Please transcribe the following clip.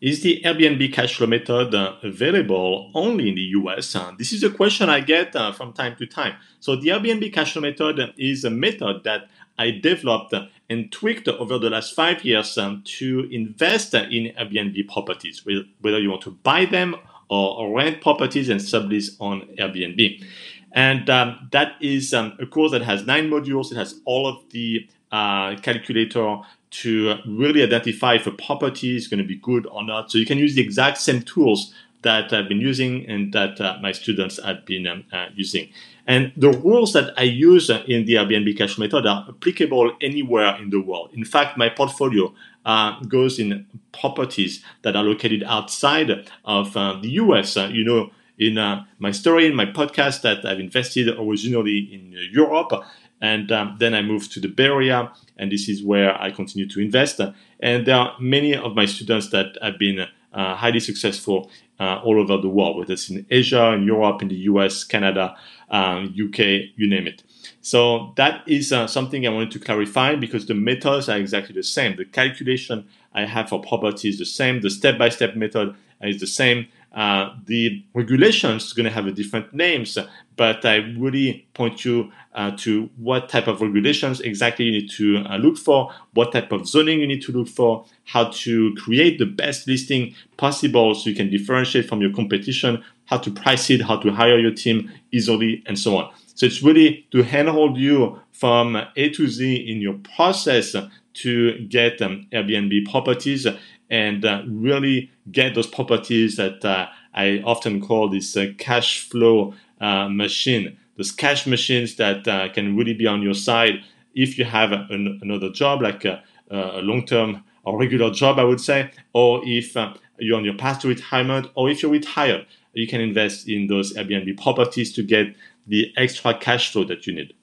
Is the Airbnb cash flow method uh, available only in the US? Uh, this is a question I get uh, from time to time. So, the Airbnb cash flow method is a method that I developed and tweaked over the last five years um, to invest in Airbnb properties, whether you want to buy them or rent properties and sublease on Airbnb. And um, that is um, a course that has nine modules. It has all of the uh, calculator to really identify if a property is going to be good or not. So you can use the exact same tools that I've been using and that uh, my students have been um, uh, using. And the rules that I use in the Airbnb cash method are applicable anywhere in the world. In fact, my portfolio uh, goes in properties that are located outside of uh, the US. Uh, you know, in uh, my story, in my podcast, that I've invested originally in Europe. And um, then I moved to the Bay Area, and this is where I continue to invest. And there are many of my students that have been uh, highly successful uh, all over the world, whether it's in Asia, in Europe, in the US, Canada, um, UK, you name it. So that is uh, something I wanted to clarify because the methods are exactly the same. The calculation I have for property is the same. The step-by-step method is the same. Uh, the regulations is going to have different names, but I really point you uh, to what type of regulations exactly you need to uh, look for, what type of zoning you need to look for, how to create the best listing possible so you can differentiate from your competition, how to price it, how to hire your team easily, and so on. So it's really to handhold you from A to Z in your process to get um, Airbnb properties and uh, really get those properties that uh, I often call this uh, cash flow uh, machine. Those cash machines that uh, can really be on your side if you have an, another job, like a, a long term or regular job, I would say, or if uh, you're on your path to retirement, or if you're retired, you can invest in those Airbnb properties to get the extra cash flow that you need.